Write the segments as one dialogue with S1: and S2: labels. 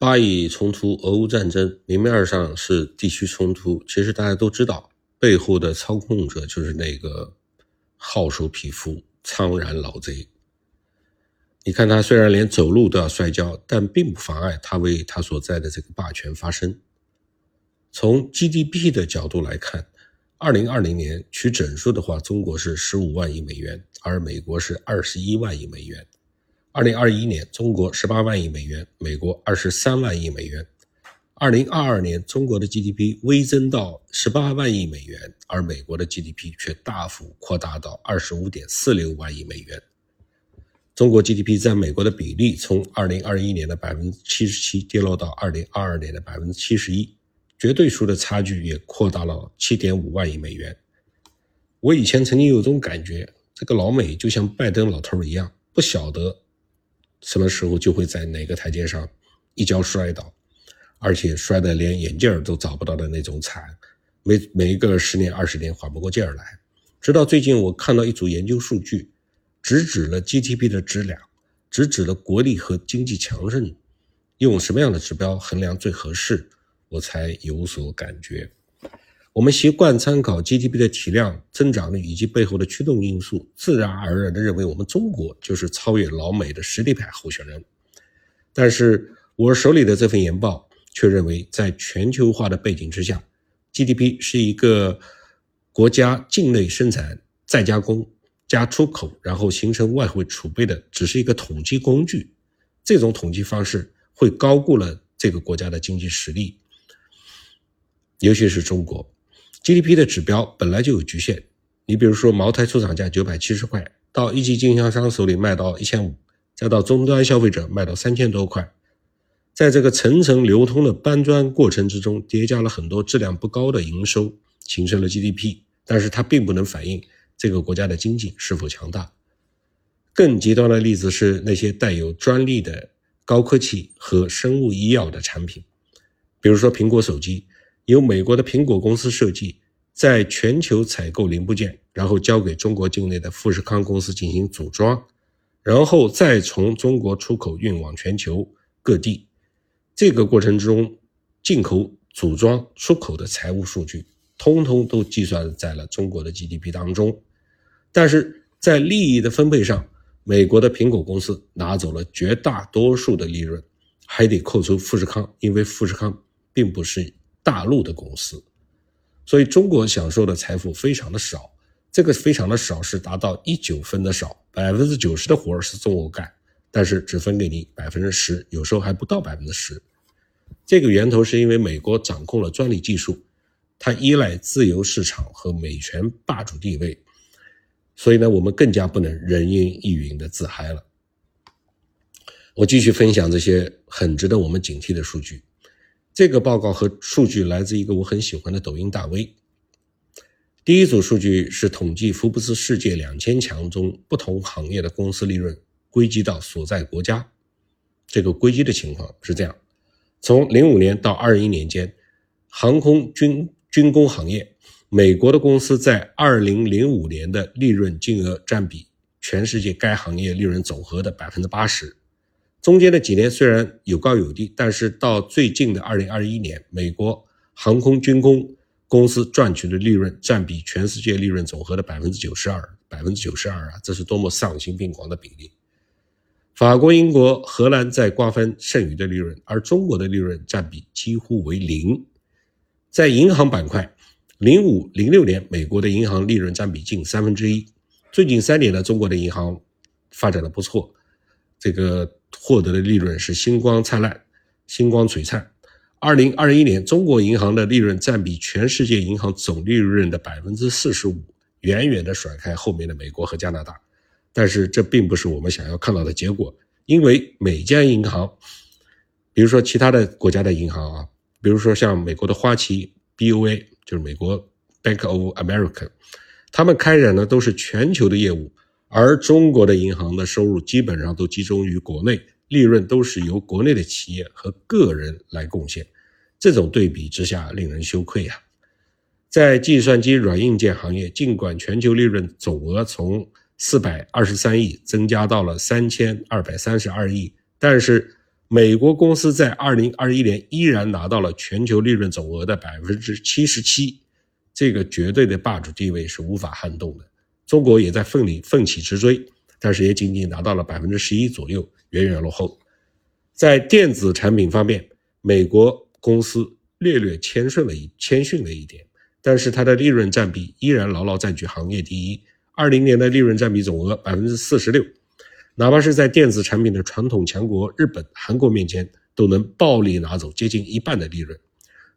S1: 巴以冲突、俄乌战争，明面上是地区冲突，其实大家都知道，背后的操控者就是那个好手匹夫、苍然老贼。你看他虽然连走路都要摔跤，但并不妨碍他为他所在的这个霸权发声。从 GDP 的角度来看，二零二零年取整数的话，中国是十五万亿美元，而美国是二十一万亿美元。二零二一年，中国十八万亿美元，美国二十三万亿美元。二零二二年，中国的 GDP 微增到十八万亿美元，而美国的 GDP 却大幅扩大到二十五点四六万亿美元。中国 GDP 在美国的比例从二零二一年的百分之七十七跌落到二零二二年的百分之七十一，绝对数的差距也扩大了七点五万亿美元。我以前曾经有种感觉，这个老美就像拜登老头一样，不晓得。什么时候就会在哪个台阶上一跤摔倒，而且摔得连眼镜都找不到的那种惨，每每一个十年二十年缓不过劲儿来。直到最近，我看到一组研究数据，直指了 GDP 的质量，直指了国力和经济强韧，用什么样的指标衡量最合适，我才有所感觉。我们习惯参考 GDP 的体量、增长率以及背后的驱动因素，自然而然地认为我们中国就是超越老美的实力派候选人。但是我手里的这份研报却认为，在全球化的背景之下，GDP 是一个国家境内生产、再加工、加出口，然后形成外汇储备的，只是一个统计工具。这种统计方式会高估了这个国家的经济实力，尤其是中国。GDP 的指标本来就有局限，你比如说茅台出厂价九百七十块，到一级经销商手里卖到一千五，再到终端消费者卖到三千多块，在这个层层流通的搬砖过程之中，叠加了很多质量不高的营收，形成了 GDP，但是它并不能反映这个国家的经济是否强大。更极端的例子是那些带有专利的高科技和生物医药的产品，比如说苹果手机。由美国的苹果公司设计，在全球采购零部件，然后交给中国境内的富士康公司进行组装，然后再从中国出口运往全球各地。这个过程中，进口、组装、出口的财务数据，通通都计算在了中国的 GDP 当中。但是在利益的分配上，美国的苹果公司拿走了绝大多数的利润，还得扣除富士康，因为富士康并不是。大陆的公司，所以中国享受的财富非常的少，这个非常的少是达到一九分的少，百分之九十的活是中国干，但是只分给你百分之十，有时候还不到百分之十。这个源头是因为美国掌控了专利技术，它依赖自由市场和美权霸主地位，所以呢，我们更加不能人云亦云的自嗨了。我继续分享这些很值得我们警惕的数据。这个报告和数据来自一个我很喜欢的抖音大 V。第一组数据是统计福布斯世界两千强中不同行业的公司利润归集到所在国家。这个归集的情况是这样：从零五年到二一年间，航空军军工行业，美国的公司在二零零五年的利润金额占比全世界该行业利润总和的百分之八十。中间的几年虽然有高有低，但是到最近的二零二一年，美国航空军工公司赚取的利润占比全世界利润总和的百分之九十二，百分之九十二啊，这是多么丧心病狂的比例！法国、英国、荷兰在瓜分剩余的利润，而中国的利润占比几乎为零。在银行板块，零五零六年美国的银行利润占比近三分之一，最近三年呢，中国的银行发展的不错，这个。获得的利润是星光灿烂，星光璀璨。二零二一年，中国银行的利润占比全世界银行总利润的百分之四十五，远远的甩开后面的美国和加拿大。但是这并不是我们想要看到的结果，因为每家银行，比如说其他的国家的银行啊，比如说像美国的花旗 （BOA），就是美国 Bank of America，他们开展的都是全球的业务。而中国的银行的收入基本上都集中于国内，利润都是由国内的企业和个人来贡献。这种对比之下，令人羞愧啊！在计算机软硬件行业，尽管全球利润总额从四百二十三亿增加到了三千二百三十二亿，但是美国公司在二零二一年依然拿到了全球利润总额的百分之七十七，这个绝对的霸主地位是无法撼动的。中国也在奋力奋起直追，但是也仅仅拿到了百分之十一左右，远远落后。在电子产品方面，美国公司略略谦逊了一谦逊了一点，但是它的利润占比依然牢牢占据行业第一。二零年的利润占比总额百分之四十六，哪怕是在电子产品的传统强国日本、韩国面前，都能暴力拿走接近一半的利润。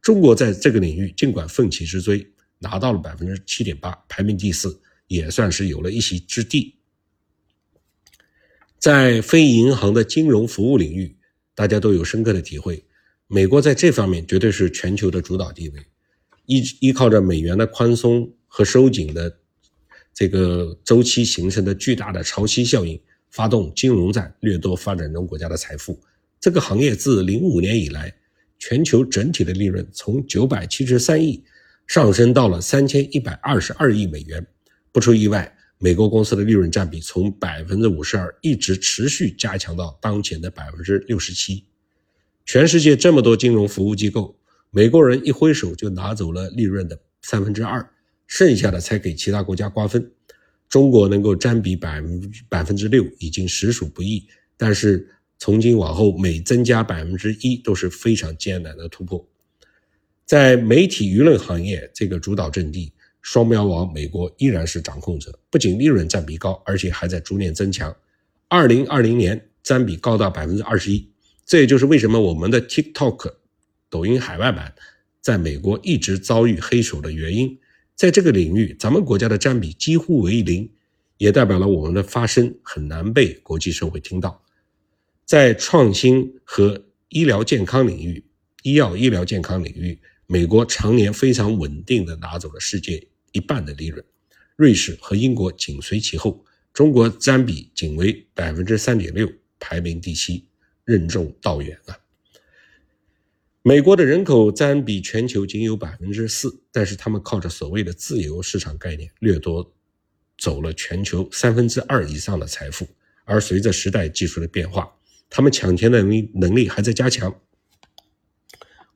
S1: 中国在这个领域尽管奋起直追，拿到了百分之七点八，排名第四，也算是有了一席之地。在非银行的金融服务领域，大家都有深刻的体会，美国在这方面绝对是全球的主导地位，依依靠着美元的宽松和收紧的这个周期形成的巨大的潮汐效应，发动金融战，掠夺发展中国家的财富。这个行业自零五年以来，全球整体的利润从九百七十三亿上升到了三千一百二十二亿美元，不出意外。美国公司的利润占比从百分之五十二一直持续加强到当前的百分之六十七。全世界这么多金融服务机构，美国人一挥手就拿走了利润的三分之二，剩下的才给其他国家瓜分。中国能够占比百分百分之六，已经实属不易。但是从今往后，每增加百分之一都是非常艰难的突破。在媒体舆论行业这个主导阵地。双标王美国依然是掌控者，不仅利润占比高，而且还在逐年增强。二零二零年占比高达百分之二十一，这也就是为什么我们的 TikTok 抖音海外版在美国一直遭遇黑手的原因。在这个领域，咱们国家的占比几乎为零，也代表了我们的发声很难被国际社会听到。在创新和医疗健康领域，医药医疗健康领域，美国常年非常稳定的拿走了世界。一半的利润，瑞士和英国紧随其后，中国占比仅为百分之三点六，排名第七，任重道远啊。美国的人口占比全球仅有百分之四，但是他们靠着所谓的自由市场概念，掠夺走了全球三分之二以上的财富。而随着时代技术的变化，他们抢钱的能力能力还在加强。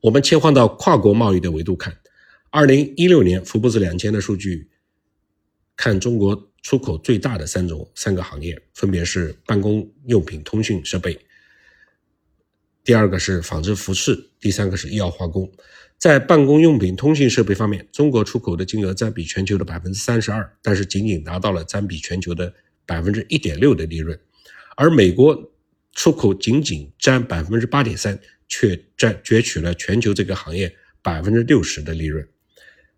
S1: 我们切换到跨国贸易的维度看。二零一六年，福布斯两千的数据看，中国出口最大的三种三个行业，分别是办公用品、通讯设备，第二个是纺织服饰，第三个是医药化工。在办公用品、通讯设备方面，中国出口的金额占比全球的百分之三十二，但是仅仅拿到了占比全球的百分之一点六的利润，而美国出口仅仅占百分之八点三，却占攫取了全球这个行业百分之六十的利润。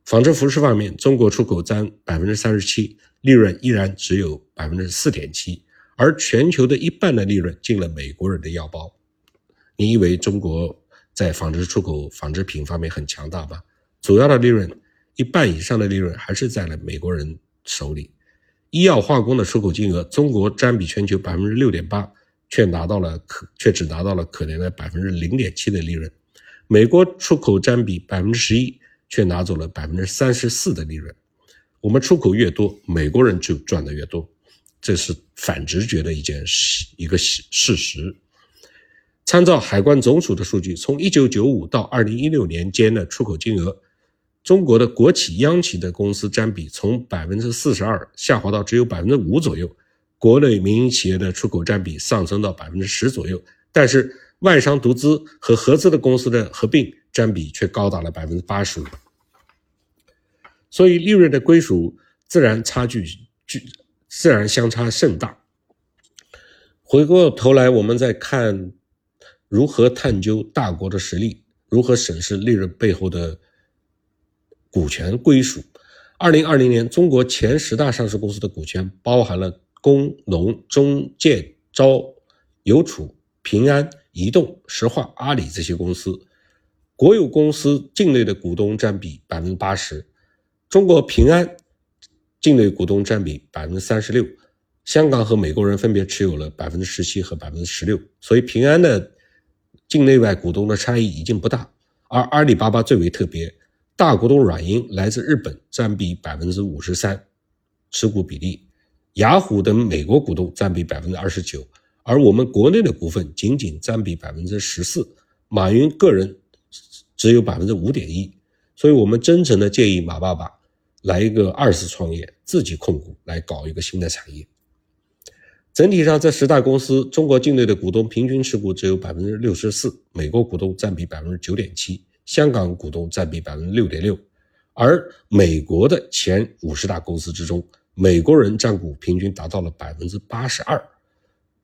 S1: 纺织服饰方面，中国出口占百分之三十七，利润依然只有百分之四点七，而全球的一半的利润进了美国人的腰包。你以为中国在纺织出口纺织品方面很强大吗？主要的利润一半以上的利润还是在了美国人手里。医药化工的出口金额，中国占比全球百分之六点八，却拿到了可却只拿到了可怜的百分之零点七的利润。美国出口占比百分之十一。却拿走了百分之三十四的利润。我们出口越多，美国人就赚得越多，这是反直觉的一件事，一个事实。参照海关总署的数据，从一九九五到二零一六年间的出口金额，中国的国企央企的公司占比从百分之四十二下滑到只有百分之五左右，国内民营企业的出口占比上升到百分之十左右，但是外商独资和合资的公司的合并。占比却高达了百分之八十五，所以利润的归属自然差距巨，自然相差甚大。回过头来，我们再看如何探究大国的实力，如何审视利润背后的股权归属。二零二零年，中国前十大上市公司的股权包含了工农中建招邮储平安移动石化阿里这些公司。国有公司境内的股东占比百分之八十，中国平安境内股东占比百分之三十六，香港和美国人分别持有了百分之十七和百分之十六，所以平安的境内外股东的差异已经不大。而阿里巴巴最为特别，大股东软银来自日本，占比百分之五十三持股比例，雅虎等美国股东占比百分之二十九，而我们国内的股份仅仅占比百分之十四，马云个人只有百分之五点一，所以我们真诚的建议马爸爸来一个二次创业，自己控股来搞一个新的产业。整体上，这十大公司，中国境内的股东平均持股只有百分之六十四，美国股东占比百分之九点七，香港股东占比百分之六点六。而美国的前五十大公司之中，美国人占股平均达到了百分之八十二，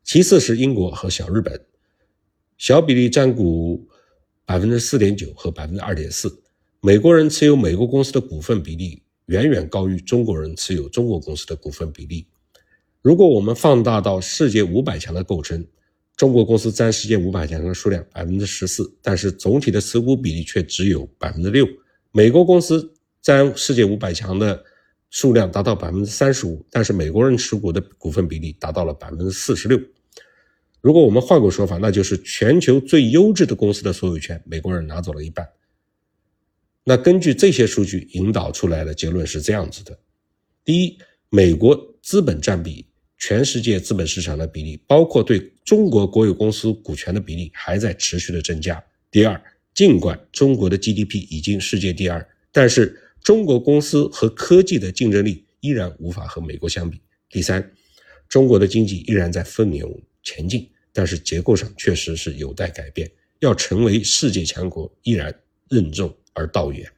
S1: 其次是英国和小日本，小比例占股百分之四点九和百分之二点四。美国人持有美国公司的股份比例远远高于中国人持有中国公司的股份比例。如果我们放大到世界五百强的构成，中国公司占世界五百强的数量百分之十四，但是总体的持股比例却只有百分之六。美国公司占世界五百强的数量达到百分之三十五，但是美国人持股的股份比例达到了百分之四十六。如果我们换个说法，那就是全球最优质的公司的所有权，美国人拿走了一半。那根据这些数据引导出来的结论是这样子的：第一，美国资本占比。全世界资本市场的比例，包括对中国国有公司股权的比例，还在持续的增加。第二，尽管中国的 GDP 已经世界第二，但是中国公司和科技的竞争力依然无法和美国相比。第三，中国的经济依然在奋勇前进，但是结构上确实是有待改变，要成为世界强国依然任重而道远。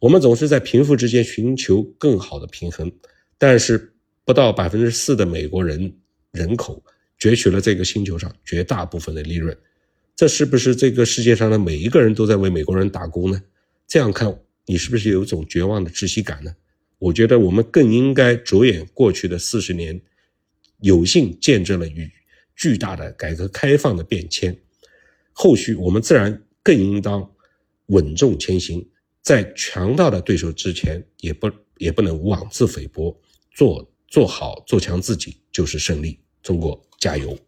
S1: 我们总是在贫富之间寻求更好的平衡，但是。不到百分之四的美国人人口攫取了这个星球上绝大部分的利润，这是不是这个世界上的每一个人都在为美国人打工呢？这样看，你是不是有一种绝望的窒息感呢？我觉得我们更应该着眼过去的四十年，有幸见证了与巨大的改革开放的变迁，后续我们自然更应当稳重前行，在强大的对手之前，也不也不能妄自菲薄，做。做好做强自己就是胜利，中国加油！